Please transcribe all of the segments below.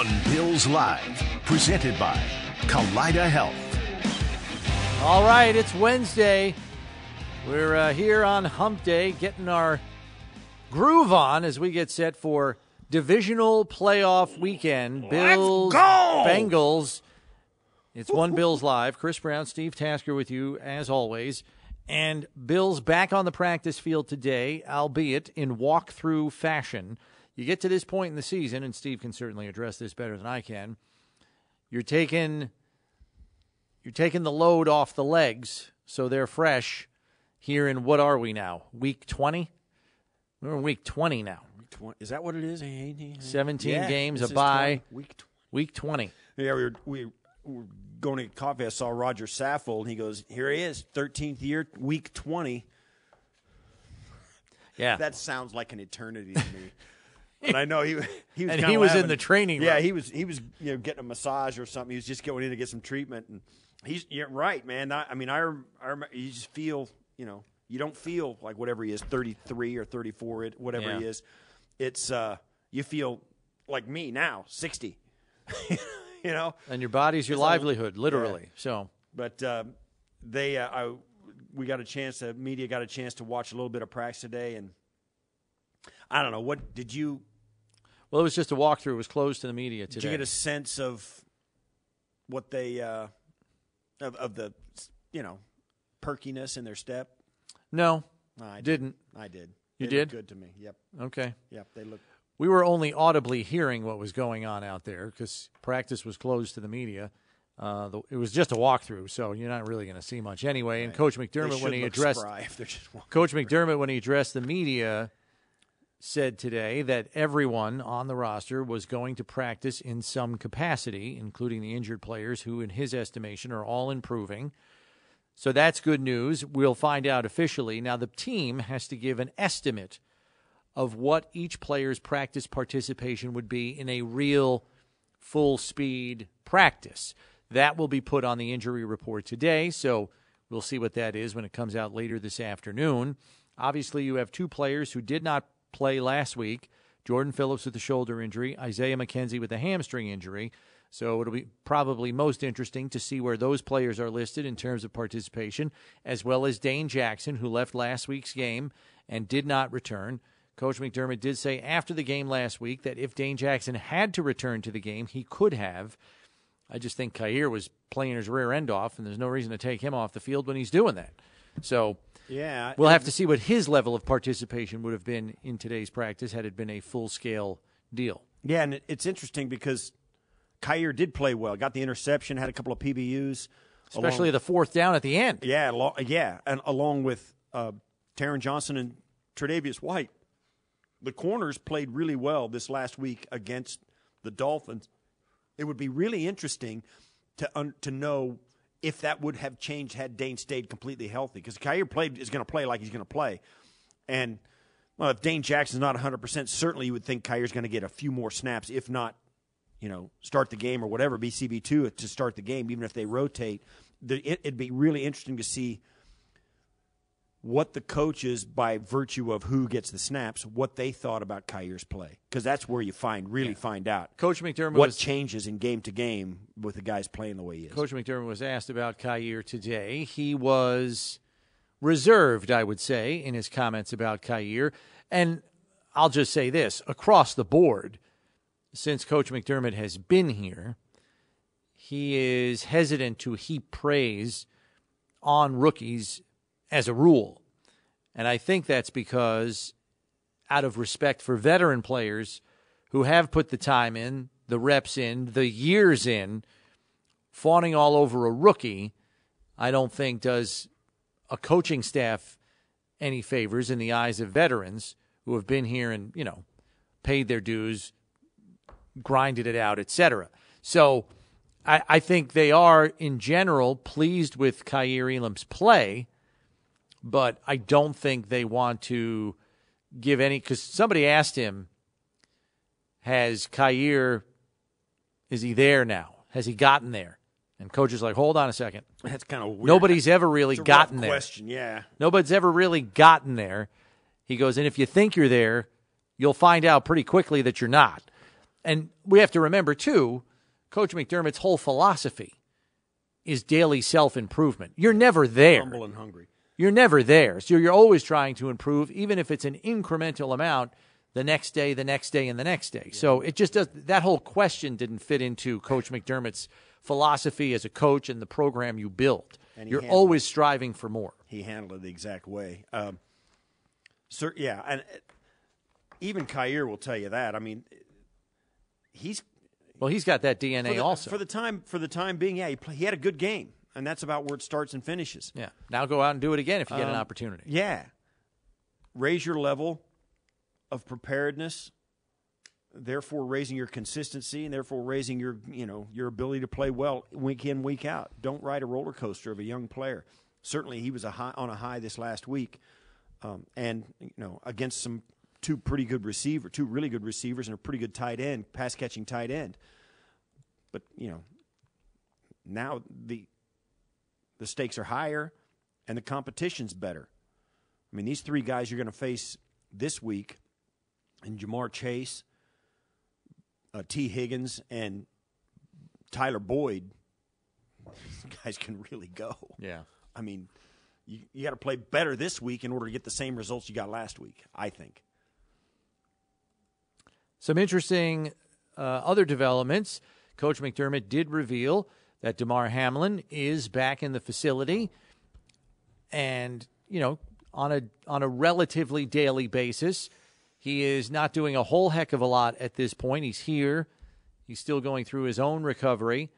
Is One Bills Live, presented by Kaleida Health. All right, it's Wednesday. We're uh, here on Hump Day, getting our groove on as we get set for divisional playoff weekend. Bills, go! Bengals. It's one Bills Live. Chris Brown, Steve Tasker with you as always. And Bills back on the practice field today, albeit in walkthrough fashion. You get to this point in the season, and Steve can certainly address this better than I can. You're taking you're taking the load off the legs so they're fresh here in what are we now week 20 we're in week 20 now Is that what it is? 17 Yeah, games a bye 20, week. tw- week 20 Yeah, we were, we were going to coffee. I saw Rodger Saffold. And he goes, "Here he is, 13th year, week 20." yeah That sounds like an eternity to me. But I know he he was And he was in the training Yeah, room. he was he was you know getting a massage or something. He was just going in to get some treatment, and he's you're right, man. I, I mean, I I you just feel you know you don't feel like whatever he is, 33 or 34, it- whatever he is. It's uh you feel like me now, 60. you know, and your body's your It's like- livelihood literally so but um, they, uh, I, we got a chance. The media got a chance to watch a little bit of practice today, and I don't know what did you well it was just a walkthrough it was closed to the media today. did you get a sense of what they uh, of, of the you know perkiness in their step? no I didn't I did. You They did? good to me. Yep, okay yep. They look. we were only audibly hearing what was going on out there because practice was closed to the media uh, the, it was just a walkthrough, so you're not really going to see much anyway. And Coach McDermott, when he addressed spry if just. Coach McDermott, when he addressed the media, said today that everyone on the roster was going to practice in some capacity, including the injured players, who, in his estimation, are all improving. So that's good news. We'll find out officially. Now, the team has to give an estimate of what each player's practice participation would be in a real full speed practice. That will be put on the injury report today. So we'll see what that is when it comes out later this afternoon. Obviously, you have two players who did not play last week Jordan Phillips with a shoulder injury, Isaiah McKenzie with a hamstring injury. So it'll be probably most interesting to see where those players are listed in terms of participation, as well as Dane Jackson, who left last week's game and did not return. Coach McDermott did say after the game last week that if Dane Jackson had to return to the game, he could have. I just think Kaiir was playing his rear end off, and there's no reason to take him off the field when he's doing that. So Yeah, we'll have to see what his level of participation would have been in today's practice had it been a full scale deal. Yeah, and it's interesting because Kaiir did play well. Got the interception, had a couple of PBUs, Especially along- the fourth down at the end. yeah, alo- yeah, and along with uh, Taron Johnson and Tre'Davious White, the corners played really well this last week against the Dolphins. It would be really interesting to un- to know if that would have changed had Dane stayed completely healthy. Because Kaiir played is going to play like he's going to play, and Well, if Dane Jackson's not 100%, certainly you would think Kaiir's going to get a few more snaps, if not, you know, start the game or whatever, BCB2 to start the game, even if they rotate. The, it, it'd be really interesting to see what the coaches, by virtue of who gets the snaps, what they thought about Kaiir's play. Because that's where you find really find out Coach McDermott what was changes in game to game with the guys playing the way he is. Coach McDermott was asked about Kaiir today. He was reserved, I would say, in his comments about Kaiir. And I'll just say this across the board, since Coach McDermott has been here, he is hesitant to heap praise on rookies as a rule. And I think that's because, out of respect for veteran players who have put the time in, the reps in, the years in, fawning all over a rookie, I don't think does a coaching staff any favors in the eyes of veterans who have been here and, you know, paid their dues, grinded it out, etc. So I, I think they are, in general, pleased with Kaiir Elam's play, but I don't think they want to give any because somebody asked him, has Kaiir, is he there now? Has he gotten there? And coach is like, hold on a second. That's kind of weird. Nobody's ever really gotten there. Question, yeah. Nobody's ever really gotten there. He goes, and if you think you're there, you'll find out pretty quickly that you're not. And we have to remember, too, Coach McDermott's whole philosophy is daily self improvement. You're never there. Humble and hungry. You're never there. So you're always trying to improve, even if it's an incremental amount the next day, the next day, and the next day. So it just does that whole question didn't fit into Coach McDermott's philosophy as a coach and the program you build. He You're always striving for more. He handled it the exact way. Um, sir, yeah, and uh, even Kaiir will tell you that. I mean, he's Well, he's got that DNA for the, also. for the time for the time being. Yeah, he, play, he had a good game, and that's about where it starts and finishes. yeah. Now go out and do it again if you get an Um, opportunity. Yeah, raise your level of preparedness. Therefore, raising your consistency, and therefore raising your you know your ability to play well week in week out. Don't ride a roller coaster of a young player. Certainly, he was a high, on a high this last week, um, and you know against some two pretty good receiver, two really good receivers, and a pretty good tight end, pass catching tight end. But you know now the the stakes are higher, and the competition's better. I mean, these three guys you're going to face this week, and Ja'Marr Chase, uh, Tee Higgins, and Tyler Boyd. These guys can really go. Yeah. I mean, you, you got to play better this week in order to get the same results you got last week. I think. Some interesting uh, other developments. Coach McDermott did reveal that Damar Hamlin is back in the facility and, you know, on a on a relatively daily basis. He is not doing a whole heck of a lot at this point. He's here. He's still going through his own recovery.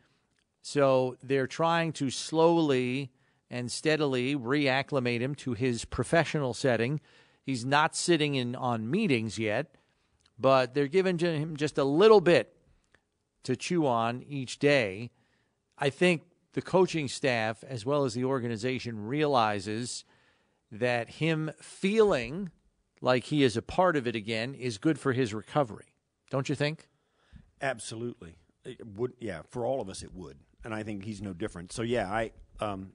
So they're trying to slowly and steadily reacclimate him to his professional setting. He's not sitting in on meetings yet, but they're giving him just a little bit to chew on each day. I think the coaching staff as well as the organization realizes that him feeling like he is a part of it again is good for his recovery. Don't you think? Absolutely, it would. Yeah, for all of us, it would, and I think he's no different. So yeah, I um,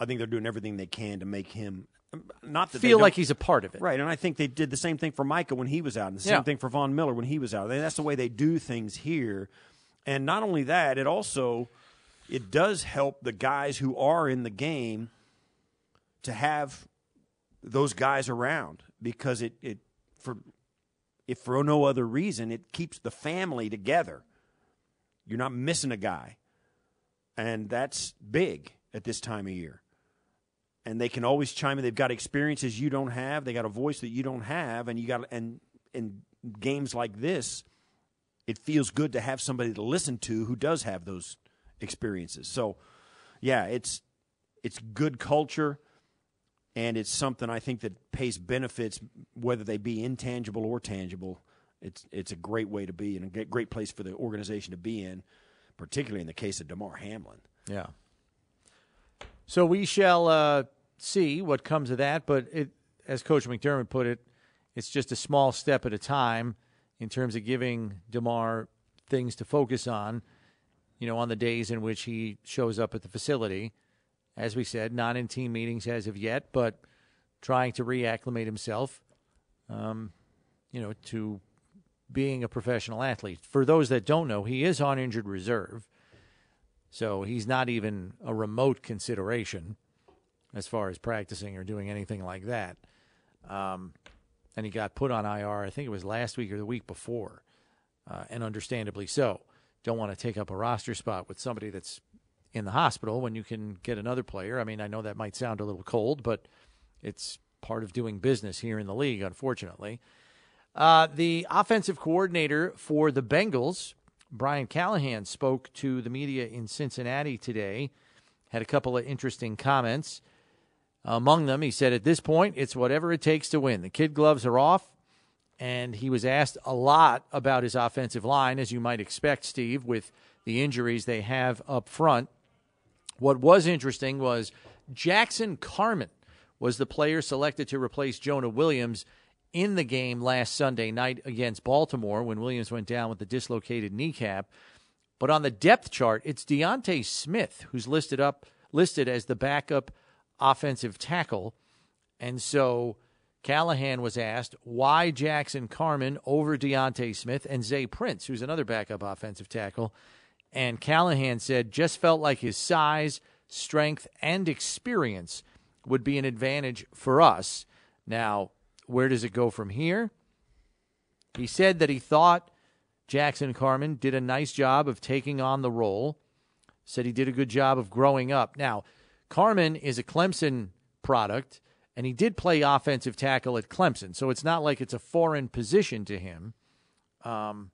I think they're doing everything they can to make him not that Feel like he's a part of it. Right, and I think they did the same thing for Micah when he was out, and the same Yeah. thing for Von Miller when he was out. That's the way they do things here. And not only that, it also it does help the guys who are in the game to have those guys around because it, it for if for no other reason it keeps the family together. You're not missing a guy. And that's big at this time of year and they can always chime in. They've got experiences you don't have. They got a voice that you don't have, and you got and in games like this, it feels good to have somebody to listen to who does have those experiences. So, yeah, it's it's good culture, and it's something I think that pays benefits, whether they be intangible or tangible. It's it's a great way to be and a great- place for the organization to be in, particularly in the case of Damar Hamlin. Yeah. So we shall uh, see what comes of that. But it, as Coach McDermott put it, it's just a small step at a time in terms of giving Damar things to focus on, you know, on the days in which he shows up at the facility. As we said, not in team meetings as of yet, but trying to reacclimate himself, um, you know, to being a professional athlete. For those that don't know, he is on injured reserve. So he's not even a remote consideration as far as practicing or doing anything like that. Um, and he got put on IR, I think it was last week or the week before, uh, and understandably so. Don't want to take up a roster spot with somebody that's in the hospital when you can get another player. I mean, I know that might sound a little cold, but it's part of doing business here in the league, unfortunately. Uh, the offensive coordinator for the Bengals, Brian Callahan, spoke to the media in Cincinnati today, had a couple of interesting comments. Among them, he said, At this point, it's whatever it takes to win. The kid gloves are off, and he was asked a lot about his offensive line, as you might expect, Steve, with the injuries they have up front. What was interesting was Jackson Carman was the player selected to replace Jonah Williams in the game last Sunday night against Baltimore when Williams went down with the dislocated kneecap. But on the depth chart, it's D'Ante Smith who's listed up listed as the backup offensive tackle. And so Callahan was asked why Jackson Carman over D'Ante Smith and Zay Prince, who's another backup offensive tackle. And Callahan said just felt like his size, strength, and experience would be an advantage for us. Now, where does it go from here? He said that he thought Jackson Carman did a nice job of taking on the role, said he did a good job of growing up. Now, Carman is a Clemson product, and he did play offensive tackle at Clemson, so it's not like it's a foreign position to him. Um,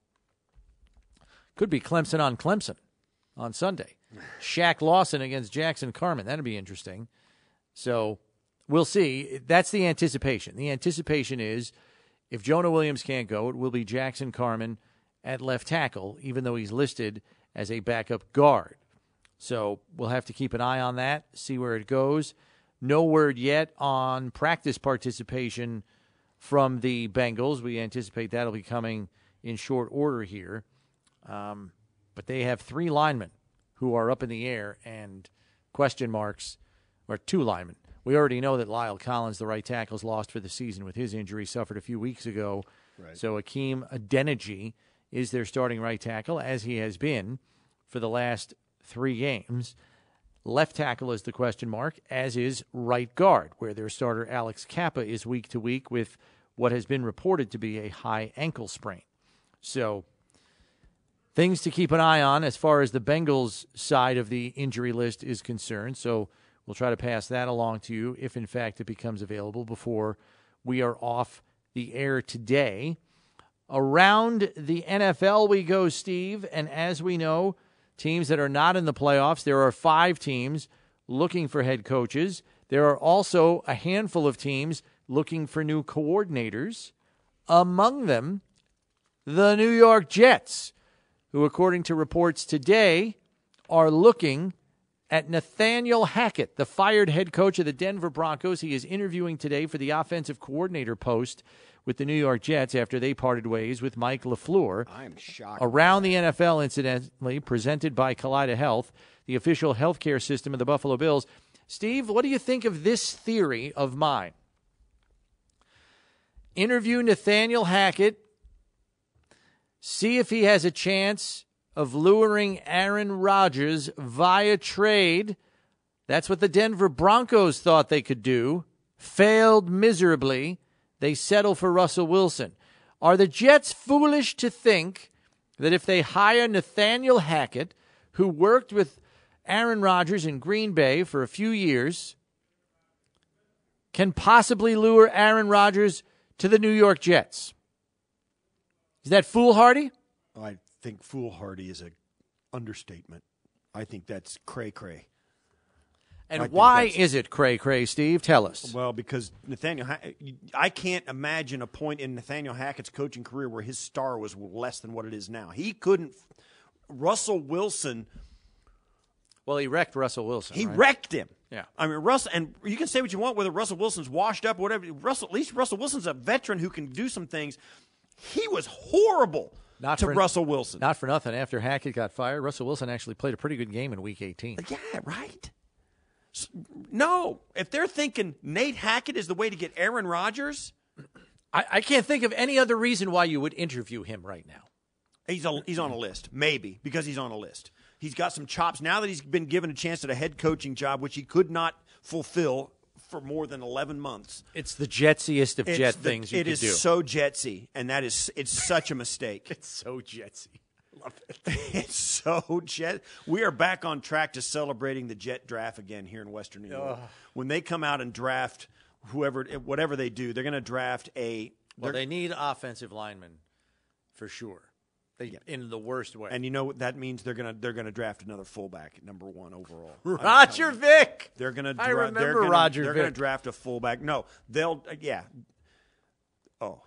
could be Clemson on Clemson on Sunday. Shaq Lawson against Jackson Carman. That'd be interesting. So we'll see. That's the anticipation. The anticipation is if Jonah Williams can't go, it will be Jackson Carman at left tackle, even though he's listed as a backup guard. So we'll have to keep an eye on that, see where it goes. No word yet on practice participation from the Bengals. We anticipate that'll be coming in short order here. Um, but they have three linemen who are up in the air and question marks or two linemen. We already know that La'el Collins, the right tackle, is lost for the season with his injury suffered a few weeks ago. Right. So Hakeem Adeniji is their starting right tackle, as he has been for the last three games. Left tackle is the question mark, as is right guard, where their starter Alex Cappa is week to week with what has been reported to be a high ankle sprain. So things to keep an eye on as far as the Bengals side of the injury list is concerned. So We'll try to pass that along to you if, in fact, it becomes available before we are off the air today. Around the NFL we go, Steve. And as we know, teams that are not in the playoffs, there are five teams looking for head coaches. There are also a handful of teams looking for new coordinators. Among them, the New York Jets, who, according to reports today, are looking at Nathaniel Hackett, the fired head coach of the Denver Broncos. He is interviewing today for the offensive coordinator post with the New York Jets after they parted ways with Mike LaFleur. I'm shocked. Around the NFL, incidentally, presented by Kaleida Health, the official healthcare system of the Buffalo Bills. Steve, what do you think of this theory of mine? Interview Nathaniel Hackett, see if he has a chance of luring Aaron Rodgers via trade. That's what the Denver Broncos thought they could do. Failed miserably. They settle for Russell Wilson. Are the Jets foolish to think that if they hire Nathaniel Hackett, who worked with Aaron Rodgers in Green Bay for a few years, can possibly lure Aaron Rodgers to the New York Jets? Is that foolhardy? I think foolhardy is an understatement. I think that's cray cray. And why is it cray cray, Steve? Tell us. Well, because Nathaniel, I can't imagine a point in Nathaniel Hackett's coaching career where his star was less than what it is now. He couldn't. Russell Wilson Well, he wrecked Russell Wilson. He right? wrecked him. Yeah. I mean Russell, and you can say what you want whether Russell Wilson's washed up or whatever. Russell, at least Russell Wilson's a veteran who can do some things. He was horrible Not to for- Russell Wilson. Not for nothing. After Hackett got fired, Russell Wilson actually played a pretty good game in Week 18. Uh, yeah, right. No, if they're thinking Nate Hackett is the way to get Aaron Rodgers, I, I can't think of any other reason why you would interview him right now. he's a, he's on a list. Maybe because he's on a list. He's got some chops now that he's been given a chance at a head coaching job, which he could not fulfill for more than eleven months. It's the jetsiest of It's jet the- things you it could is do. so jetsy, and that is it's such a mistake. it's so jetsy. I love it. it's so jet. We are back on track to celebrating the jet draft again here in Western New York. When they come out and draft whoever, whatever they do, they're going to draft a. Well, they need offensive linemen for sure. They, In the worst way. and you know what that means? They're going to they're to draft another fullback number one overall. Roger you. Vick. They're going to. I remember they're gonna, Roger They're going to draft a fullback. No, they'll. Uh, yeah. Oh,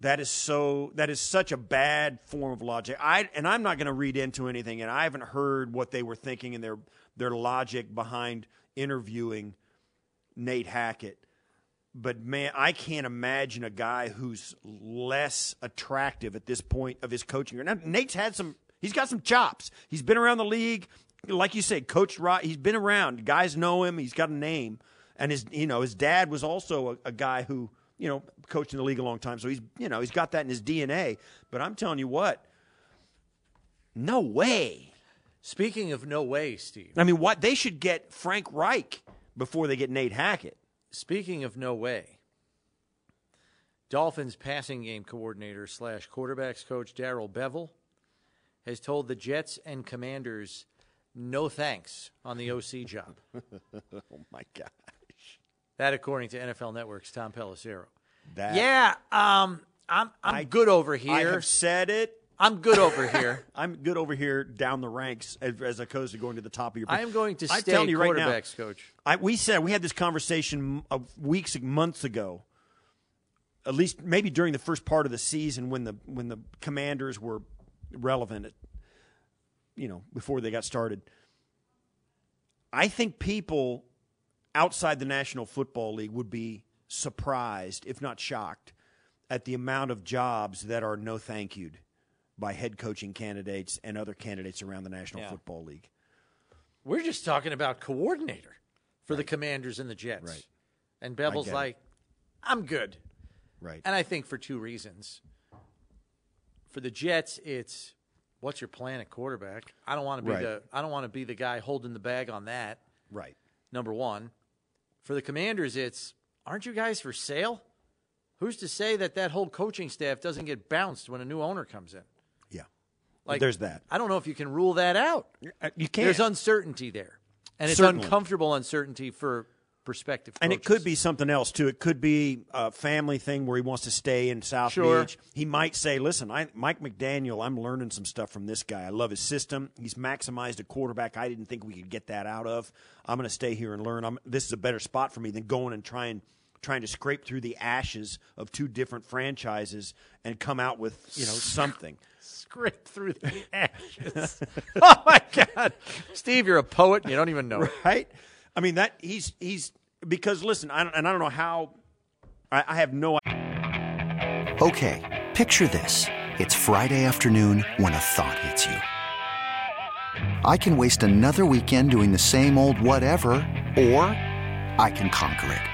that is so. That is such a bad form of logic. I and I'm not going to read into anything. And I haven't heard what they were thinking and their their logic behind interviewing Nate Hackett. But man, I can't imagine a guy who's less attractive at this point of his coaching. Now, Nate's had some. He's got some chops. He's been around the league, like you said, Coach Rod. He's been around. Guys know him. He's got a name, and his you know his dad was also a, a guy who you know coached in the league a long time. So he's you know he's got that in his DNA. But I'm telling you what, no way. Speaking of no way, Steve. I mean, what they should get Frank Reich before they get Nate Hackett. Speaking of no way, Dolphins passing game coordinator slash quarterbacks coach Darrell Bevell has told the Jets and Commanders no thanks on the OC job. Oh my gosh. That, according to NFL Network's Tom Pelissero. That Yeah, um, I'm I'm I- good over here. I have said it. I'm good over here. I'm good over here down the ranks as, as opposed to going to the top of your. I am going to I'm stay you right now, quarterbacks coach. I, we said we had this conversation uh, weeks, months ago. At least maybe during the first part of the season when the when the Commanders were relevant, you know, before they got started. I think people outside the National Football League would be surprised, if not shocked, at the amount of jobs that are no thank you'd by head coaching candidates and other candidates around the National Yeah. Football League. We're just talking about coordinator for the Commanders and the Jets. Right. And Bevell's get it. like, I'm good. Right. And I think for two reasons. For the Jets, it's what's your plan at quarterback? I don't want to be Right. the I don't want to be the guy holding the bag on that. right. Number one. For the Commanders, it's aren't you guys for sale? Who's to say that that whole coaching staff doesn't get bounced when a new owner comes in? Like There's that. I don't know if you can rule that out. Uh, You can't. There's uncertainty there, and it's Certainly. uncomfortable uncertainty for prospective. and it could be something else too. It could be a family thing where he wants to stay in South Sure. Beach. He might say, "Listen, I, Mike McDaniel, I'm learning some stuff from this guy. I love his system. He's maximized a quarterback. I didn't think we could get that out of. I'm going to stay here and learn. I'm, this is a better spot for me than going and trying trying to scrape through the ashes of two different franchises and come out with you know something." scrape through the ashes. oh my God, Steve, you're a poet. and You don't even know. it. right? I mean that he's he's because listen, I don't, and I don't know how. I, I have no idea. Okay, picture this. It's Friday afternoon when a thought hits you. I can waste another weekend doing the same old whatever, or I can conquer it.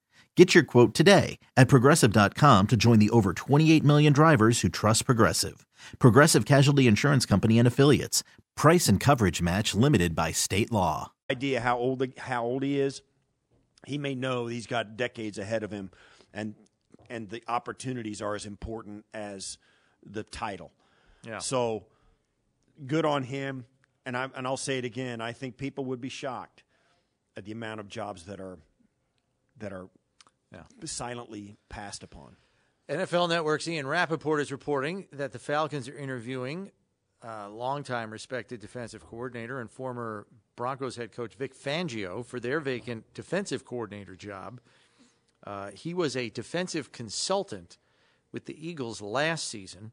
Get your quote today at progressive.com to join the over 28 million drivers who trust Progressive. Progressive Casualty Insurance Company and Affiliates. Price and coverage match limited by state law. idea how old how old he is, he may know he's got decades ahead of him, and and the opportunities are as important as the title. Yeah. So good on him, and I and I'll say it again. I think people would be shocked at the amount of jobs that are that are Yeah. silently passed upon. NFL Network's Ian Rapoport is reporting that the Falcons are interviewing uh, longtime respected defensive coordinator and former Broncos head coach Vic Fangio for their vacant defensive coordinator job. Uh, he was a defensive consultant with the Eagles last season,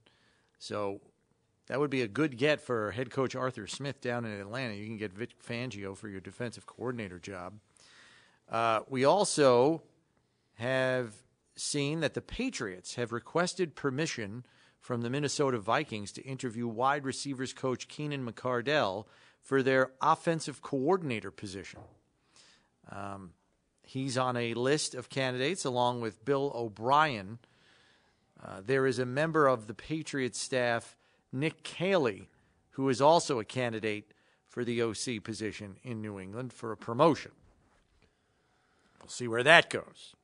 so that would be a good get for head coach Arthur Smith down in Atlanta. You can get Vic Fangio for your defensive coordinator job. Uh, we also have seen that the Patriots have requested permission from the Minnesota Vikings to interview wide receivers coach Keenan McCardell for their offensive coordinator position. Um, he's on a list of candidates along with Bill O'Brien. Uh, there is a member of the Patriots staff, Nick Caley, who is also a candidate for the OC position in New England for a promotion. We'll see where that goes.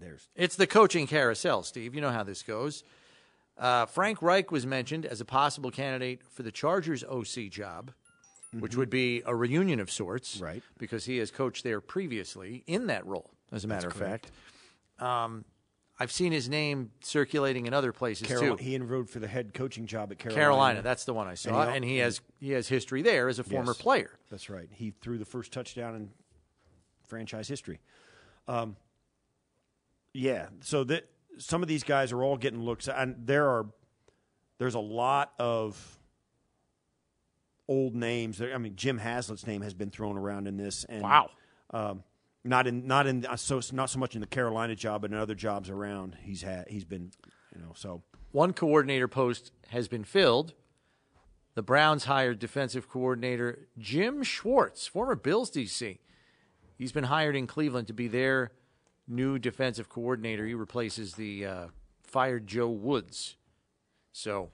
There's It's the coaching carousel, Steve. You know how this goes. Uh, Frank Reich was mentioned as a possible candidate for the Chargers OC job, which would be a reunion of sorts, Right. Because he has coached there previously in that role, as a matter of fact. Um, I've seen his name circulating in other places Carolina, too. he enrolled for the head coaching job at Carolina. Carolina, that's the one I saw, And and he he, has he has history there as a former Yes. player. That's right. He threw the first touchdown in franchise history. Um, yeah. So that some of these guys are all getting looks, and there are there's a lot of old names. There, I mean, Jim Haslett's name has been thrown around in this. And, Wow. Um, not in not in uh, so not so much in the Carolina job, but in other jobs around. He's had he's been you know so One coordinator post has been filled. The Browns hired defensive coordinator Jim Schwartz, former Bills DC. He's been hired in Cleveland to be their new defensive coordinator. He replaces the uh, fired Joe Woods. So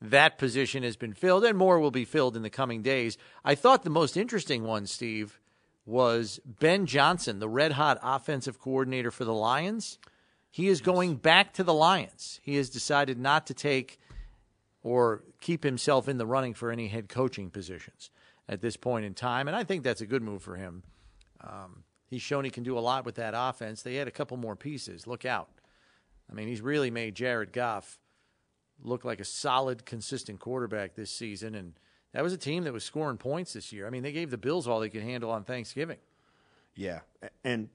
that position has been filled, and more will be filled in the coming days. I thought the most interesting one, Steve, was Ben Johnson, the red hot offensive coordinator for the Lions. He is going back to the Lions. He has decided not to take or keep himself in the running for any head coaching positions at this point in time. And I think that's a good move for him. Um, he's shown he can do a lot with that offense. They had a couple more pieces. Look out. I mean, he's really made Jared Goff look like a solid, consistent quarterback this season. And that was a team that was scoring points this year. I mean, they gave the Bills all they could handle on Thanksgiving. Yeah, and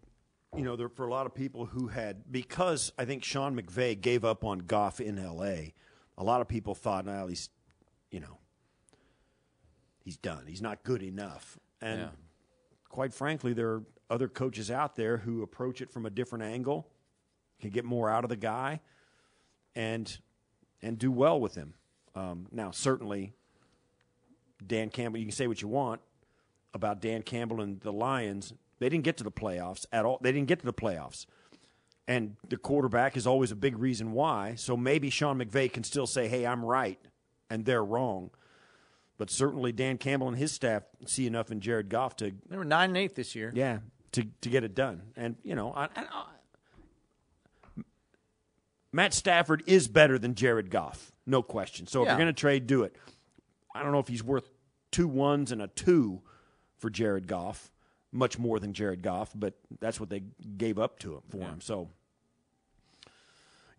you know, there for a lot of people who had because I think Sean McVay gave up on Goff in L.A. A lot of people thought, well, he's, you know, he's done. He's not good enough. And Yeah. Quite frankly, there are other coaches out there who approach it from a different angle, can get more out of the guy, and and do well with him. Um, now, certainly, Dan Campbell. You can say what you want about Dan Campbell and the Lions. They didn't get to the playoffs at all. They didn't get to the playoffs. And the quarterback is always a big reason why. So maybe Sean McVay can still say, hey, I'm right and they're wrong. But certainly Dan Campbell and his staff see enough in Jared Goff to, They were 9 and 8 this year. yeah, to, to get it done. And, you know, I, I, Matt Stafford is better than Jared Goff, no question. So if Yeah. you're going to trade, do it. I don't know if he's worth two ones and a two for Jared Goff, much more than Jared Goff, but that's what they gave up to him for him. So,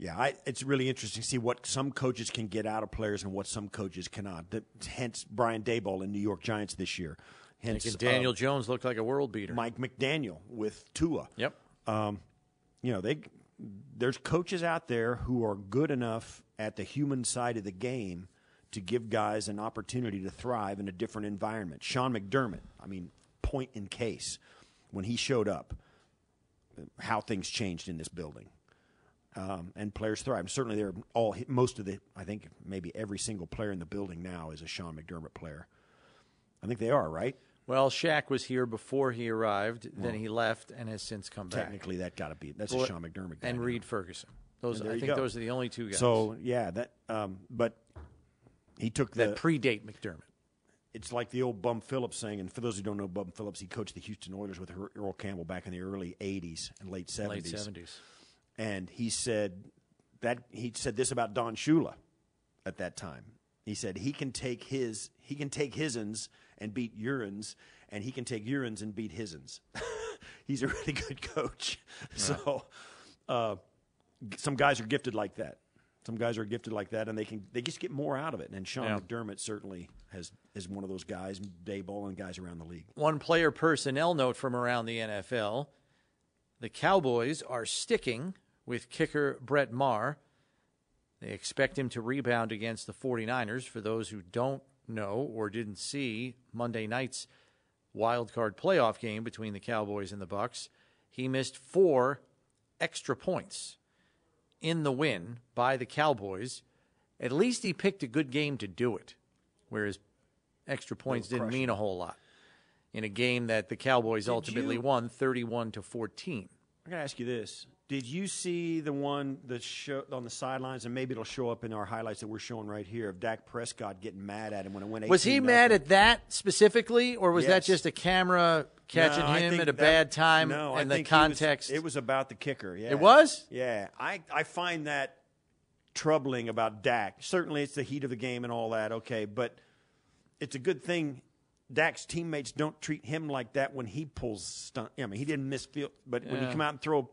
yeah, I, it's really interesting to see what some coaches can get out of players and what some coaches cannot. The, hence, Brian Daboll in New York Giants this year. Hence, Daniel uh, Jones looked like a world beater. Mike McDaniel with Tua. Yep. Um, you know, they there's coaches out there who are good enough at the human side of the game to give guys an opportunity to thrive in a different environment. Sean McDermott, I mean, point in case when he showed up, how things changed in this building. Um, and players thrive. Certainly, they're all most of the. I think maybe every single player in the building now is a Sean McDermott player. I think they are right. Well, Shaq was here before he arrived. then he left and has since come back. Technically, that got to be that's Well, a Sean McDermott guy and now. Reid Ferguson. Those I think go. those are the only two guys. So yeah, that. Um, but he took the that predate McDermott. it's like the old Bum Phillips saying, and for those who don't know Bum Phillips, he coached the Houston Oilers with Earl Campbell back in the early '80s and late '70s. Late seventies. And he said that he said this about Don Shula at that time. He said he can take his he can take hisins and beat urines, and he can take urines and beat hisins. He's a really good coach. So uh, some guys are gifted like that. Some guys are gifted like that, and they can they just get more out of it. And Sean Yeah. McDermott certainly has is one of those guys. Daboll and guys around the league. One player personnel note from around the NFL. The Cowboys are sticking with kicker Brett Maher. They expect him to rebound against the 49ers. For those who don't know or didn't see Monday night's wild card playoff game between the Cowboys and the Bucks, he missed four extra points in the win by the Cowboys. At least he picked a good game to do it, whereas extra points didn't mean a whole lot in a game that the Cowboys ultimately you- won 31 to 14. I gotta ask you this: Did you see the one that show on the sidelines, and maybe it'll show up in our highlights that we're showing right here of Dak Prescott getting mad at him when it went? 18 Was he mad at that specifically, or was that just a camera catching No, him at a that- bad time No, I and the he was- context? it was about the kicker. Yeah, It was? Yeah, I I find that troubling about Dak. Certainly, it's the heat of the game and all that. Okay, but it's a good thing. Dak's teammates don't treat him like that when he pulls stunt. I mean, he didn't miss field, but when you come out and throw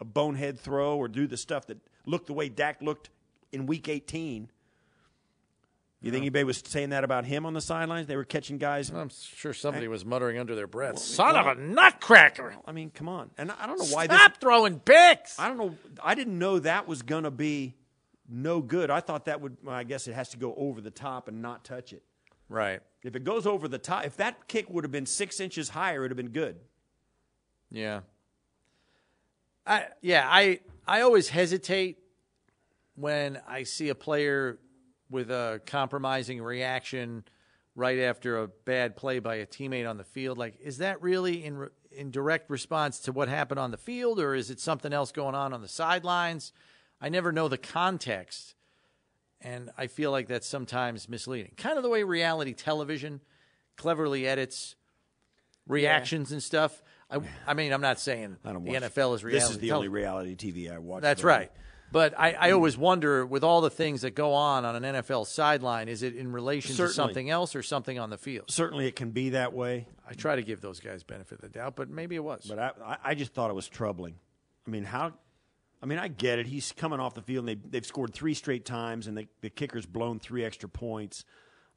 a bonehead throw or do the stuff that looked the way Dak looked in Week 18, you think anybody was saying that about him on the sidelines? They were catching guys. I'm sure somebody was muttering under their breath, "Son of a nutcracker! I mean, come on. And I don't know why Stop this. throwing picks!" I don't know. I didn't know that was going to be no good. I thought that would. Well, I guess it has to go over the top and not touch it. Right? If it goes over the top, if that kick would have been six inches higher, it would have been good. Yeah. I yeah, I I always hesitate when I see a player with a compromising reaction right after a bad play by a teammate on the field. Like, is that really in re- in direct response to what happened on the field, or is it something else going on on the sidelines? I never know the context, and I feel like that's sometimes misleading. Kind of the way reality television cleverly edits reactions and stuff. I, I mean, I'm not saying I don't the watch. NFL is reality. This is the only reality TV I watch. That's right. But I, I always wonder, with all the things that go on on an NFL sideline, is it in relation to something else or something on the field? Certainly, it can be that way. I try to give those guys benefit of the doubt, but maybe it was. But I, I- I just thought it was troubling. I mean, how? I mean, I get it. He's coming off the field, and they, they've scored three straight times, and the, the kicker's blown three extra points,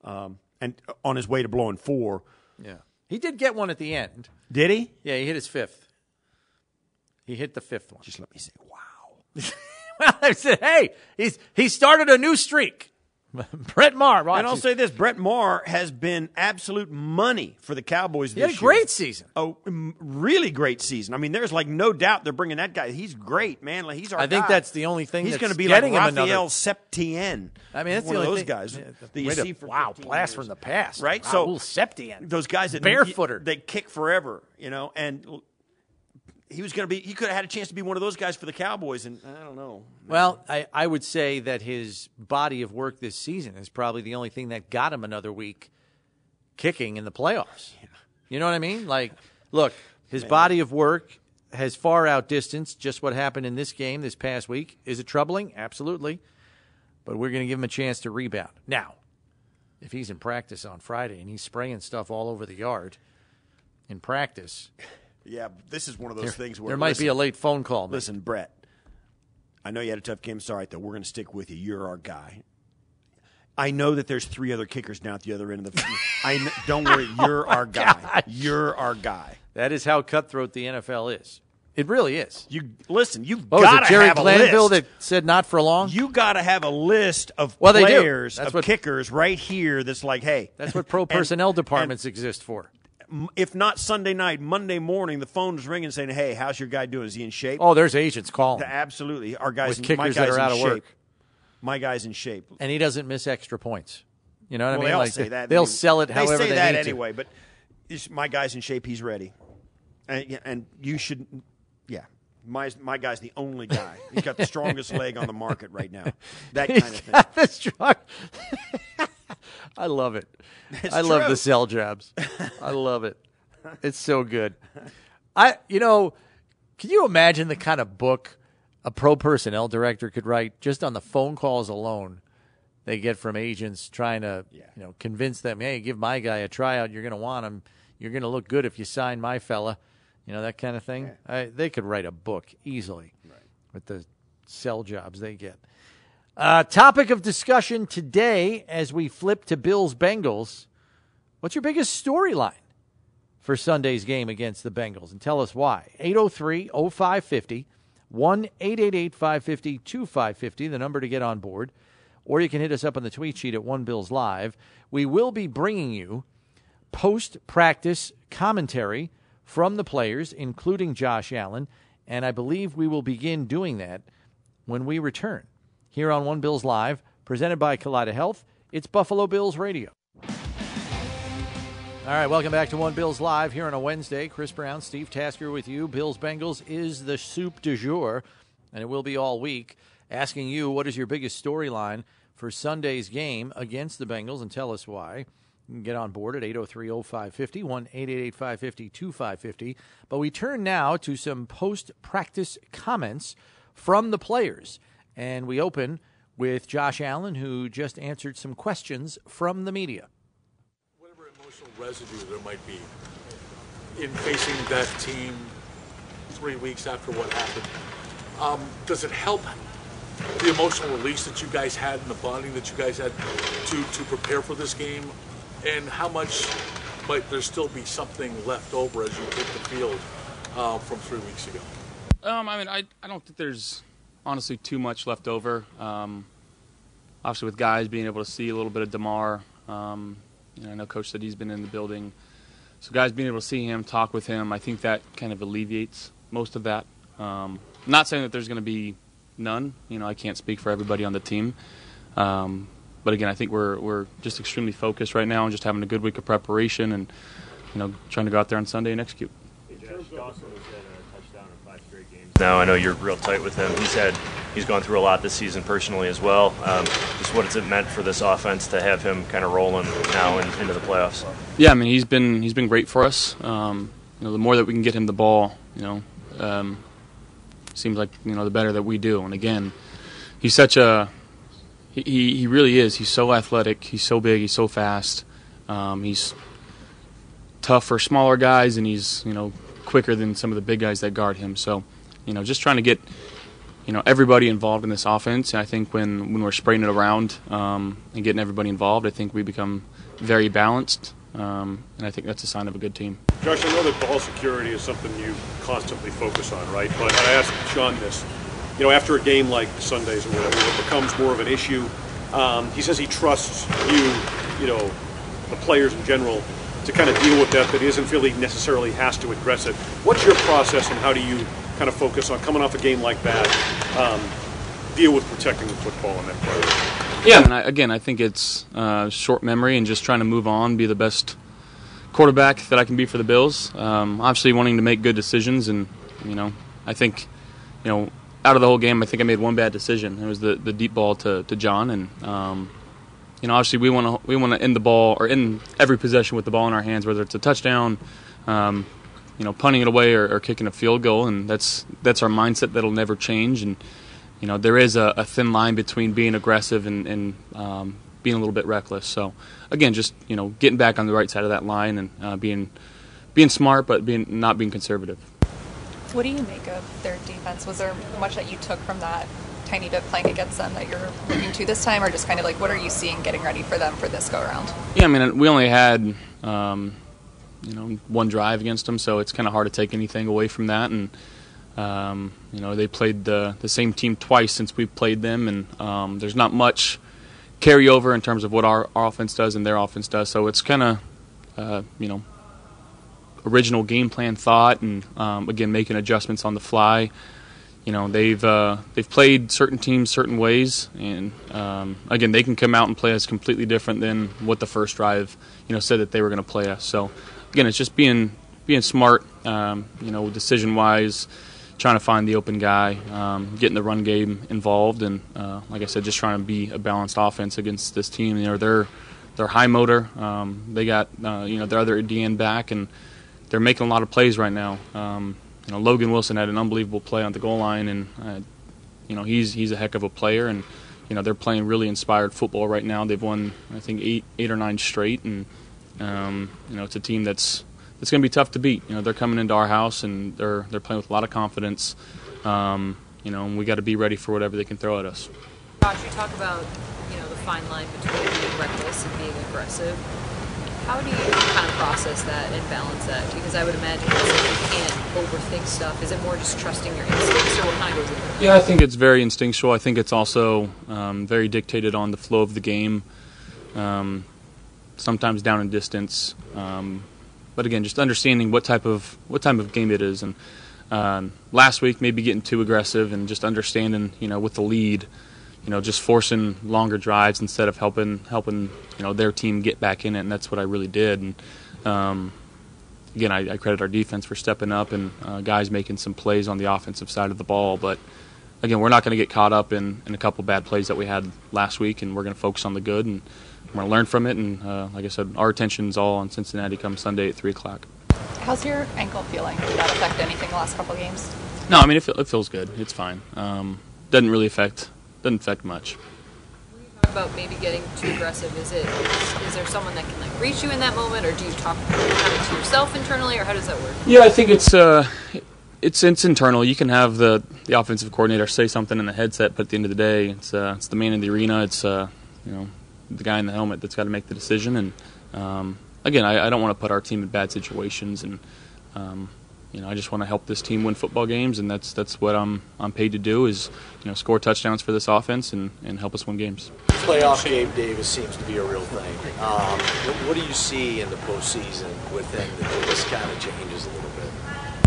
um, and on his way to blowing four. yeah, he did get one at the end. Did he? Yeah, he hit his fifth. He hit the fifth one. Just let me say, wow. well, I said, hey, he's he started a new streak. Brett Maher, watch And I'll say this: Brett Maher has been absolute money for the Cowboys. he this had a year. great season. a m- really great season. I mean, there's like no doubt they're bringing that guy. He's great, man. Like he's our I think guy. that's the only thing He's going to be getting like him another- Rafael Septien. I mean, that's one the of those thing- guys Yeah, that you see for wow, blast years. from the past, right? Raul So Septien, those guys that barefooter. they kick forever, you know, and he was going to be. He could have had a chance to be one of those guys for the Cowboys, and I don't know. Well, I, I would say that his body of work this season is probably the only thing that got him another week kicking in the playoffs. You know what I mean? Like, look, his body of work has far outdistanced just what happened in this game this past week. Is it troubling? Absolutely. But we're going to give him a chance to rebound. Now, if he's in practice on Friday and he's spraying stuff all over the yard in practice. Yeah, this is one of those there, things where there might listen, be a late phone call. Listen, Brett, I know you had a tough game. Sorry, though. We're going to stick with you. You're our guy. I know that there's three other kickers down at the other end of the. I don't worry. You're our oh, guy. You're our guy. That is how cutthroat the NFL is. It really is. You listen. You've was got to Jerry have a Glanville list. that said not for long? you got to have a list of Well, players of what- kickers right here. That's like, hey, That's what pro and- personnel departments exist for. If not Sunday night, Monday morning, the phone is ringing saying, "Hey, how's your guy doing? Is he in shape?" Oh, there's agents calling. absolutely. Our guys, With kickers that guy's are out in of work. shape. My guy's in shape. and he doesn't miss extra points. You know what well, I mean? they all Like, say that. They'll sell it however they say they that anyway. But my guy's in shape. He's ready, and, and you should. Yeah, my my guy's the only guy. He's got the strongest leg on the market right now. That to. kind of thing. the strong. I love it. It's I love the sell jobs. I love it. It's so good. I, you know, can you imagine the kind of book a pro personnel director could write just on the phone calls alone they get from agents trying to, you know, convince them, hey, give my guy a tryout. You're going to want him. You're going to look good if you sign my fella. You know that kind of thing. I, they could write a book easily with the sell jobs they get. Uh, topic of discussion today as we flip to Bills Bengals. What's your biggest storyline for Sunday's game against the Bengals? And tell us why. 803 0550 1 888 550 2550, the number to get on board. Or you can hit us up on the tweet sheet at One Bills Live. We will be bringing you post practice commentary from the players, including Josh Allen, and I believe we will begin doing that when we return. Here on One Bills Live, presented by Kaleida Health, it's Buffalo Bills Radio. All right, welcome back to One Bills Live here on a Wednesday. Chris Brown, Steve Tasker with you. Bills Bengals is the soup du jour, and it will be all week. Asking you, what is your biggest storyline for Sunday's game against the Bengals, and tell us why. You can get on board at 803 0550, 1 888 550 2550. But we turn now to some post practice comments from the players. And we open with Josh Allen, who just answered some questions from the media. whatever emotional residue there might be in facing that team three weeks after what happened. Um, does it help the emotional release that you guys had and the bonding that you guys had to, to prepare for this game? And how much might there still be something left over as you take the field uh, from three weeks ago? Um, I mean, I, I don't think there's honestly too much left over. Um, obviously, with guys being able to see a little bit of Damar, um, you know, I know Coach said he's been in the building, so guys being able to see him, talk with him, I think that kind of alleviates most of that. Um, not saying that there's going to be none. You know, I can't speak for everybody on the team. Um, but again, I think we're we're just extremely focused right now and just having a good week of preparation and you know trying to go out there on Sunday and execute. Now I know you're real tight with him. He's had he's gone through a lot this season personally as well. Um, just what has it meant for this offense to have him kind of rolling now in, into the playoffs? Yeah, I mean he's been he's been great for us. Um, you know, the more that we can get him the ball, you know, um, seems like you know the better that we do. And again, he's such a he he he really is. He's so athletic. He's so big. He's so fast. Um, he's tough for smaller guys, and he's you know quicker than some of the big guys that guard him. So, you know, just trying to get you know everybody involved in this offense. I think when when we're spraying it around um, and getting everybody involved, I think we become very balanced. Um, and I think that's a sign of a good team. Josh, I know that ball security is something you constantly focus on, right? But I asked Sean this. You know, after a game like Sundays or whatever, it becomes more of an issue. Um, he says he trusts you, you know, the players in general, to kind of deal with that, that isn't really necessarily has to address it. What's your process and how do you kind of focus on coming off a game like that, um, deal with protecting the football in that part? Yeah, and I, again, I think it's uh, short memory and just trying to move on, be the best quarterback that I can be for the Bills. Um, obviously, wanting to make good decisions, and you know, I think, you know, out of the whole game, I think I made one bad decision. It was the, the deep ball to, to John, and um, you know, obviously we want to we want to end the ball or end every possession with the ball in our hands, whether it's a touchdown, um, you know, punting it away or, or kicking a field goal, and that's that's our mindset that'll never change. And you know, there is a, a thin line between being aggressive and, and um, being a little bit reckless. So again, just you know getting back on the right side of that line and uh, being being smart, but being not being conservative. What do you make of their defense? Was there much that you took from that tiny bit playing against them that you're looking to this time, or just kind of like what are you seeing getting ready for them for this go around? Yeah, I mean we only had um, you know one drive against them, so it's kind of hard to take anything away from that. And um, you know they played the the same team twice since we played them, and um, there's not much carryover in terms of what our, our offense does and their offense does. So it's kind of uh, you know original game plan thought, and um, again making adjustments on the fly. You know they've uh, they've played certain teams certain ways, and um, again they can come out and play us completely different than what the first drive you know said that they were going to play us. So again, it's just being being smart, um, you know, decision wise, trying to find the open guy, um, getting the run game involved, and uh, like I said, just trying to be a balanced offense against this team. You know, they're they're high motor. Um, they got uh, you know their other DN back and they're making a lot of plays right now. Um, you know, Logan Wilson had an unbelievable play on the goal line, and uh, you know he's he's a heck of a player, and you know they're playing really inspired football right now. They've won I think eight eight or nine straight, and um, you know it's a team that's it's going to be tough to beat. You know they're coming into our house and they're they're playing with a lot of confidence. Um, you know, and we got to be ready for whatever they can throw at us. Josh, you talk about you know the fine line between being reckless and being aggressive. How do you kind of process that and balance that? Because I would imagine you can't overthink stuff. Is it more just trusting your instincts, or what kind of goes into that? Yeah, I think it's very instinctual. I think it's also um, very dictated on the flow of the game. Um, sometimes down in distance, um, but again, just understanding what type of what type of game it is. And um, last week, maybe getting too aggressive and just understanding, you know, with the lead, you know, just forcing longer drives instead of helping helping you know their team get back in it, and that's what I really did. And um, again, I, I, credit our defense for stepping up and uh, guys making some plays on the offensive side of the ball. But again, we're not going to get caught up in, in a couple bad plays that we had last week, and we're going to focus on the good and we're going to learn from it. And uh, like I said, our attention is all on Cincinnati come Sunday at three o'clock. How's your ankle feeling? Did that affect anything the last couple games? No, I mean it, it feels good. It's fine. Um, doesn't really affect doesn't affect much. About maybe getting too aggressive. Is it is there someone that can like reach you in that moment, or do you talk to yourself internally, or how does that work? Yeah, I think it's uh, it's it's internal. You can have the the offensive coordinator say something in the headset, but at the end of the day, it's uh, it's the man in the arena. It's uh, you know the guy in the helmet that's got to make the decision. And um, again, I, I don't want to put our team in bad situations, and um, you know, I just want to help this team win football games, and that's that's what I'm I'm paid to do is you know score touchdowns for this offense and, and help us win games. Playoff Gabe, Davis seems to be a real thing. Um, what, do you see in the postseason with him that this kind of changes a little bit?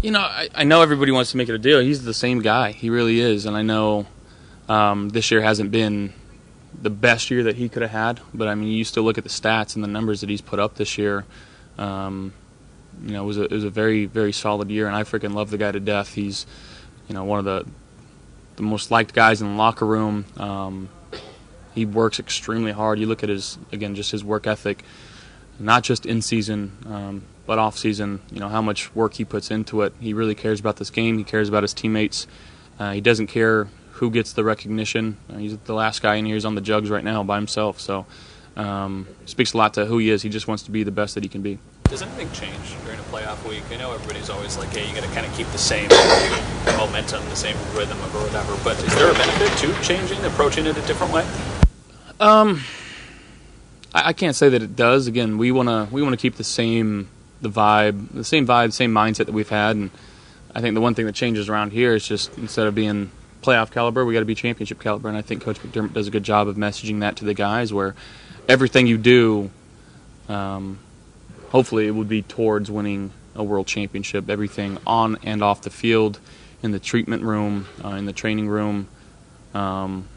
You know, I, I know everybody wants to make it a deal. He's the same guy. He really is, and I know um, this year hasn't been the best year that he could have had. But I mean, you still look at the stats and the numbers that he's put up this year. Um, you know, it was a it was a very very solid year, and I freaking love the guy to death. He's, you know, one of the the most liked guys in the locker room. Um, he works extremely hard. You look at his again, just his work ethic, not just in season, um, but off season. You know how much work he puts into it. He really cares about this game. He cares about his teammates. Uh, he doesn't care who gets the recognition. Uh, he's the last guy in here. He's on the jugs right now by himself. So um, speaks a lot to who he is. He just wants to be the best that he can be. Does anything change during a playoff week? I know everybody's always like, hey, you got to kind of keep the same momentum, the same rhythm or whatever. But is there a benefit to changing, approaching it a different way? Um, I, I can't say that it does. Again, we wanna we wanna keep the same the vibe, the same vibe, same mindset that we've had, and I think the one thing that changes around here is just instead of being playoff caliber. We got to be championship caliber, and I think Coach McDermott does a good job of messaging that to the guys. Where everything you do, um, hopefully, it would be towards winning a world championship. Everything on and off the field, in the treatment room, uh, in the training room. Um,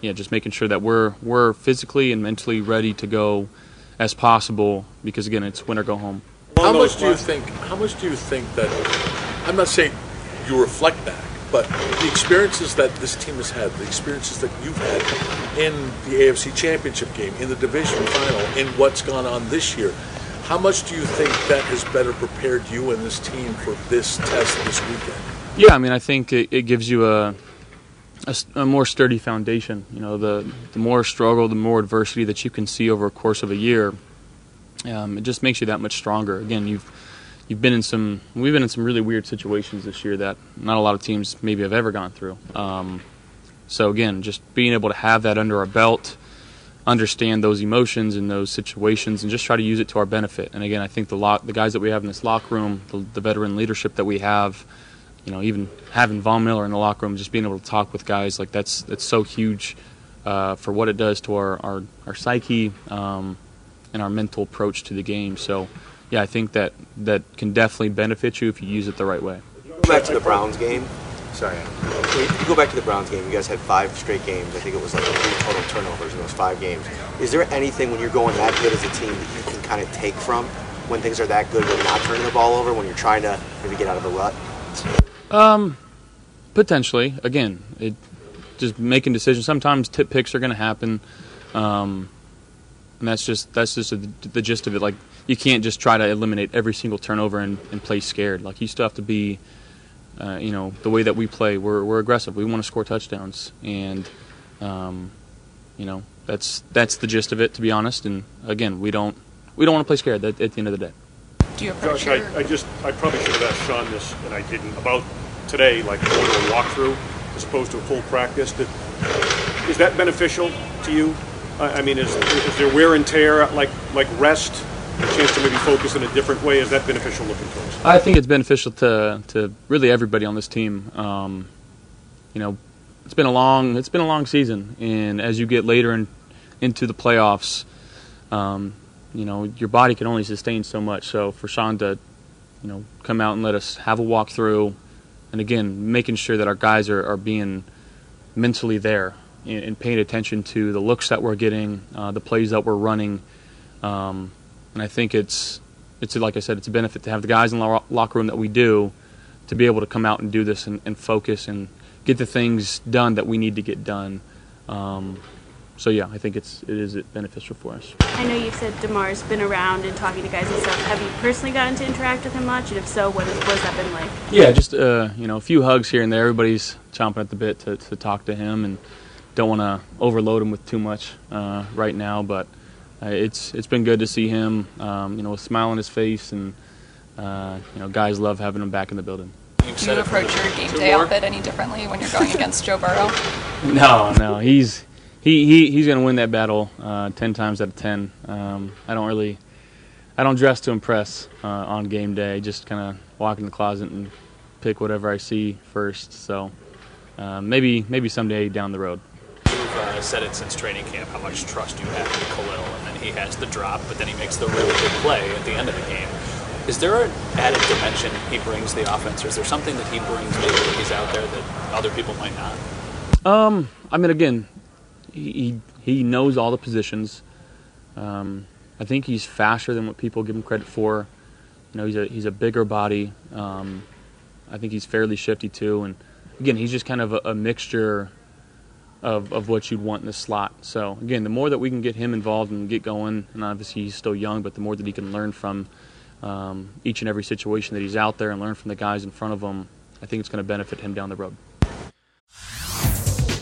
yeah, just making sure that we're we're physically and mentally ready to go as possible because again, it's win or go home. How much do you think? How much do you think that? I'm not saying you reflect back, but the experiences that this team has had, the experiences that you've had in the AFC Championship game, in the division final, in what's gone on this year, how much do you think that has better prepared you and this team for this test this weekend? Yeah, I mean, I think it, it gives you a a, a, more sturdy foundation. You know, the the more struggle, the more adversity that you can see over a course of a year, um, it just makes you that much stronger. Again, you've you've been in some we've been in some really weird situations this year that not a lot of teams maybe have ever gone through. Um, so again, just being able to have that under our belt, understand those emotions and those situations, and just try to use it to our benefit. And again, I think the lock, the guys that we have in this locker room, the, the veteran leadership that we have you know, even having Von Miller in the locker room, just being able to talk with guys like that's that's so huge uh, for what it does to our our, our psyche um, and our mental approach to the game. So, yeah, I think that that can definitely benefit you if you use it the right way. Go back to the Browns game. Sorry, you go back to the Browns game. You guys had five straight games. I think it was like three total turnovers in those five games. Is there anything when you're going that good as a team that you can kind of take from when things are that good, when you're not turning the ball over, when you're trying to maybe get out of a rut? Um, potentially. Again, it just making decisions. Sometimes tip picks are going to happen, um, and that's just that's just a, the gist of it. Like you can't just try to eliminate every single turnover and, and play scared. Like you still have to be, uh, you know, the way that we play. We're we're aggressive. We want to score touchdowns, and um, you know that's that's the gist of it. To be honest, and again, we don't we don't want to play scared at, at the end of the day. Do you approach Josh, I, I just I probably should have asked Sean this, and I didn't about today, like going to a walkthrough as opposed to a full practice. That, is that beneficial to you? I, I mean, is, is there wear and tear, like like rest, a chance to maybe focus in a different way? Is that beneficial looking us? I think it's beneficial to to really everybody on this team. Um, you know, it's been a long it's been a long season, and as you get later in, into the playoffs, um, you know your body can only sustain so much. So for Sean to, you know, come out and let us have a walkthrough, and again, making sure that our guys are, are being mentally there and, and paying attention to the looks that we're getting, uh, the plays that we're running. Um, and I think it's, it's like I said, it's a benefit to have the guys in the locker room that we do to be able to come out and do this and, and focus and get the things done that we need to get done. Um, so yeah, I think it's it is beneficial for us. I know you've said Damar's been around and talking to guys and stuff. Have you personally gotten to interact with him much? And if so, what, has that been like? Yeah, just uh, you know a few hugs here and there. Everybody's chomping at the bit to, to talk to him, and don't want to overload him with too much uh, right now. But it's it's been good to see him, um, you know, a smile on his face, and uh, you know, guys love having him back in the building. Do you approach your game day outfit any differently when you're going against Joe Burrow? No, no, he's he, he he's going to win that battle uh, ten times out of ten. Um, I don't really, I don't dress to impress uh, on game day. Just kind of walk in the closet and pick whatever I see first. So uh, maybe maybe someday down the road. You've uh, said it since training camp how much trust you have in Khalil, and then he has the drop, but then he makes the really good play at the end of the game. Is there an added dimension he brings the offense, or is there something that he brings maybe when he's out there that other people might not? Um, I mean, again, he he knows all the positions. Um, I think he's faster than what people give him credit for. You know, he's a he's a bigger body. Um, I think he's fairly shifty too, and again, he's just kind of a, a, mixture of of what you'd want in the slot. So again, the more that we can get him involved and get going, and obviously he's still young, but the more that he can learn from um, each and every situation that he's out there and learn from the guys in front of him, I think it's going to benefit him down the road.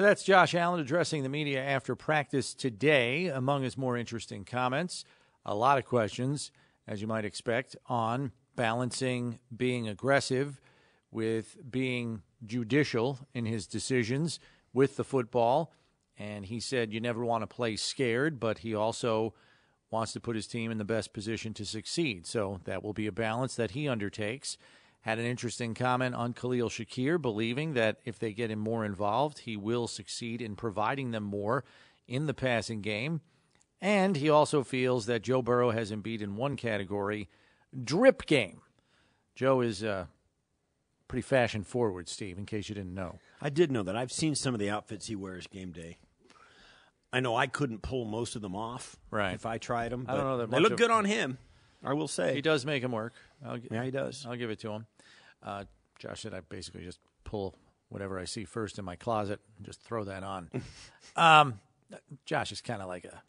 So that's Josh Allen addressing the media after practice today. Among his more interesting comments, a lot of questions, as you might expect, on balancing being aggressive with being judicial in his decisions with the football. And he said you never want to play scared, but he also wants to put his team in the best position to succeed. So that will be a balance that he undertakes had an interesting comment on Khalil Shakir, believing that if they get him more involved, he will succeed in providing them more in the passing game. And he also feels that Joe Burrow has Embiid in one category drip game. Joe is uh, pretty fashion forward, Steve. In case you didn't know, I did know that. I've seen some of the outfits he wears game day. I know I couldn't pull most of them off. Right. If I tried them, I don't know that they look of- good on him. I will say he does make them work. I'll, Yeah, he does. I'll give it to him. Uh, Josh said I basically just pull whatever I see first in my closet and just throw that on. um, Josh is kind of like a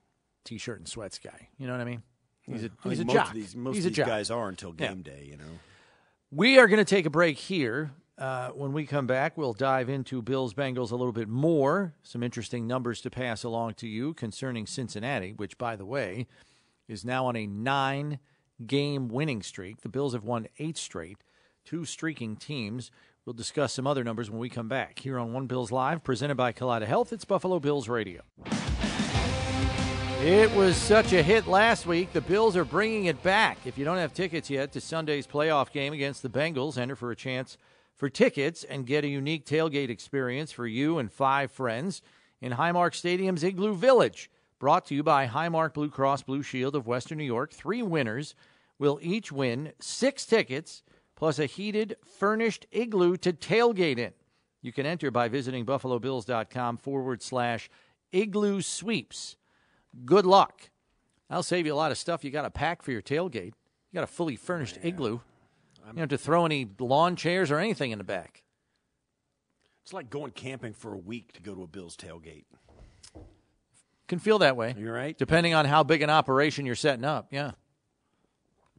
t-shirt and sweats guy. You know what I mean? He's a I he's think a most jock. Of these, most he's of a these jock. guys are until Yeah. game day. You know. We are going to take a break here. Uh, when we come back, we'll dive into Bills Bengals a little bit more. Some interesting numbers to pass along to you concerning Cincinnati, which, by the way, is now on a nine game winning streak. The Bills have won eight straight, two streaking teams. We'll discuss some other numbers when we come back here on One Bills Live, presented by Kaleida Health. It's Buffalo Bills Radio. It was such a hit last week. The Bills are bringing it back. If you don't have tickets yet to Sunday's playoff game against the Bengals, enter for a chance for tickets and get a unique tailgate experience for you and five friends in Highmark Stadium's Igloo Village. Brought to you by Highmark Blue Cross Blue Shield of Western New York. Three winners will each win six tickets plus a heated, furnished igloo to tailgate in. You can enter by visiting buffalobills.com forward slash igloo sweeps. Good luck. I'll save you a lot of stuff you got to pack for your tailgate. You got a fully furnished igloo. You don't have to throw any lawn chairs or anything in the back. It's like going camping for a week to go to a Bills tailgate. Can feel that way. You're right. Depending on how big an operation you're setting up. Yeah.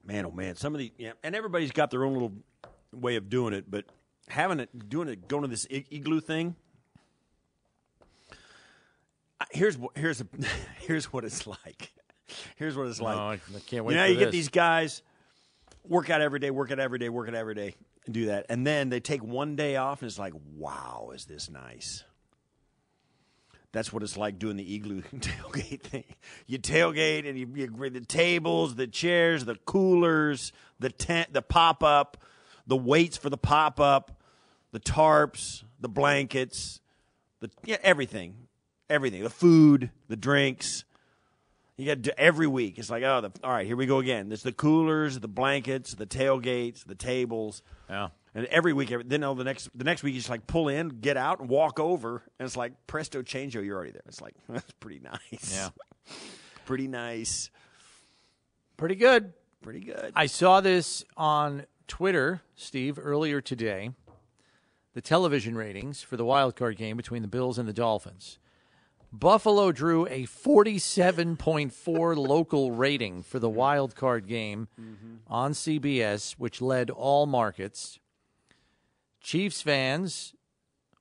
Man, oh man, some of the yeah, and everybody's got their own little way of doing it, but having it, doing it, going to this igloo thing. Here's what here's a, here's what it's like. Here's what it's like. Oh, I can't wait You know, you get these guys work out every day, work out every day, work out every day, and do that, and then they take one day off, and it's like, wow, is this nice? That's what it's like doing the igloo tailgate thing. You tailgate and you, you the tables, the chairs, the coolers, the tent, the pop up, the weights for the pop up, the tarps, the blankets, the yeah, everything, everything, the food, the drinks. You got to do every week. It's like, oh, the, all right, here we go again. There's the coolers, the blankets, the tailgates, the tables. Yeah. And every week, every, then oh, the next the next week, you just like pull in, get out, and walk over, and it's like presto changeo, you're already there. It's like that's pretty nice. Yeah. pretty nice. Pretty good. Pretty good. I saw this on Twitter, Steve, earlier today. The television ratings for the wild card game between the Bills and the Dolphins. Buffalo drew a 47.4 local rating for the wild card game mm-hmm. on CBS, which led all markets. Chiefs fans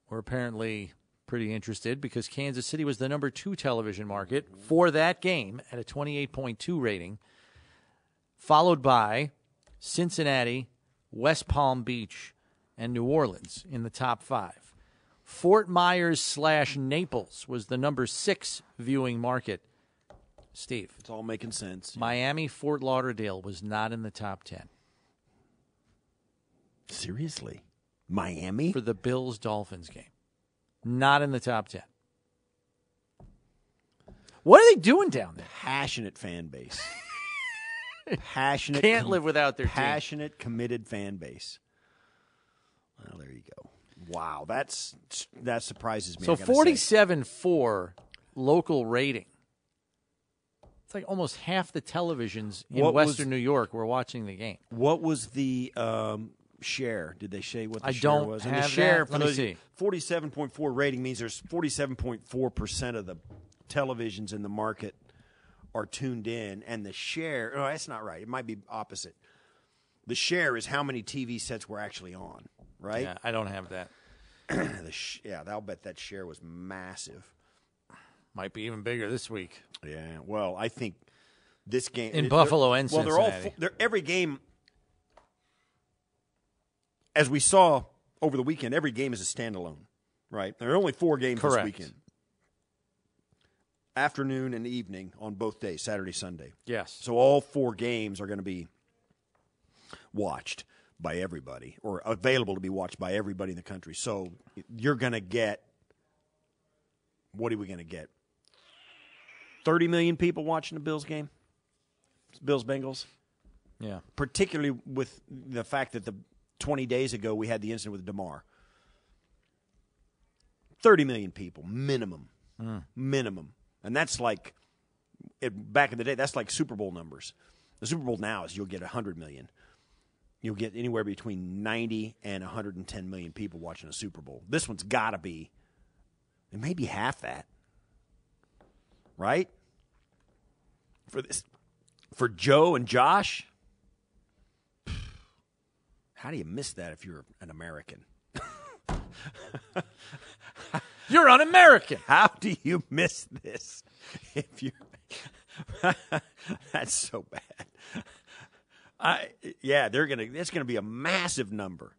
were apparently pretty interested because Kansas City was the number two television market for that game at a 28.2 rating, followed by Cincinnati, West Palm Beach, and New Orleans in the top five. Fort Myers slash Naples was the number six viewing market. Steve. It's all making sense. Miami, Fort Lauderdale was not in the top 10. Seriously? Miami? For the Bills Dolphins game. Not in the top 10. What are they doing down there? Passionate fan base. passionate. Can't live without their team. passionate, committed fan base. Well, there you go. Wow, that's that surprises me. So I gotta say. 47 4 local rating. It's like almost half the televisions in What was- Western New York were watching the game. What was the um, share? Did they say what the I share don't was? have and the share that. for Let those forty-seven point four rating means there's forty-seven point four percent of the televisions in the market are tuned in, and the share. Oh, that's not right. It might be opposite. The share is how many TV sets were actually on, right? Yeah, I don't have that. the sh- yeah, I'll bet that share was massive. Might be even bigger this week. Yeah, well, I think this game In Buffalo and well, they're all they're every game. As we saw over the weekend, every game is a standalone, right? There are only four games Correct. this weekend. Afternoon and evening on both days, Saturday, Sunday. Yes. So all four games are going to be watched by everybody or available to be watched by everybody in the country. So you're going to get what are we going to get? 30 million people watching the Bills game? Bills Bengals? Yeah. Particularly with the fact that the 20 days ago we had the incident with Damar. 30 million people minimum, Mm. minimum, and that's like it, back in the day. That's like Super Bowl numbers. The Super Bowl now is you'll get 100 million. You'll get anywhere between 90 and 110 million people watching a Super Bowl. This one's got to be, it may be half that, right? For this, for Joe and Josh. How do you miss that if you're an American? You're un-American. How do you miss this? If you, that's so bad. I yeah, they're gonna. It's gonna be a massive number.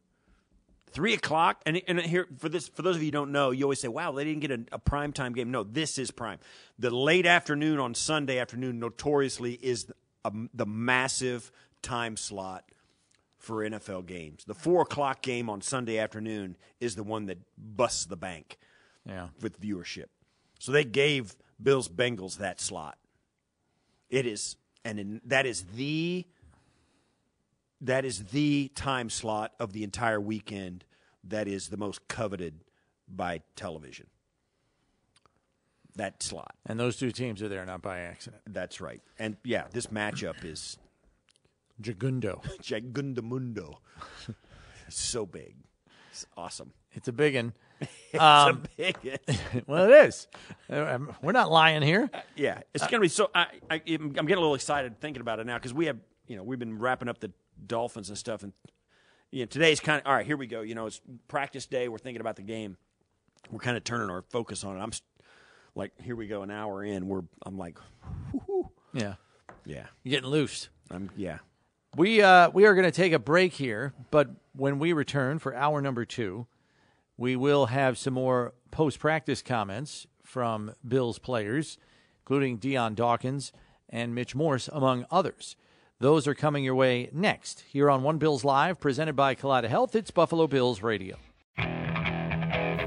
Three o'clock, and and here for this for those of you who don't know, you always say, "Wow, they didn't get a, a prime time game." No, this is prime. The late afternoon on Sunday afternoon, notoriously, is the um, massive time slot for NFL games. The four o'clock game on Sunday afternoon is the one that busts the bank Yeah. with viewership. So they gave Bills Bengals that slot. It is, and in, that is the that is the time slot of the entire weekend that is the most coveted by television. That slot. And those two teams are there not by accident. That's right. And yeah, this matchup is Jagundo. Jagundamundo. So big. It's awesome. It's a big one. It's Um, a big one. well, it is. Uh, um, We're not lying here. Yeah, it's going to be so. I, I, I'm getting a little excited thinking about it now because we have, you know, we've been wrapping up the Dolphins and stuff, and you know, today's kind of all right. Here we go. You know, it's practice day. We're thinking about the game. We're kind of turning our focus on it. I'm s- like, here we go, an hour in. We're, I'm like, whoo Yeah. yeah, You're getting loose. I'm, yeah. We uh, we are going to take a break here, but when we return for hour number two, we will have some more post practice comments from Bills players, including Dion Dawkins and Mitch Morse, among others. Those are coming your way next here on One Bills Live, presented by Kaleida Health. It's Buffalo Bills Radio.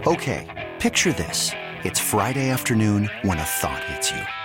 Okay, picture this. It's Friday afternoon when a thought hits you.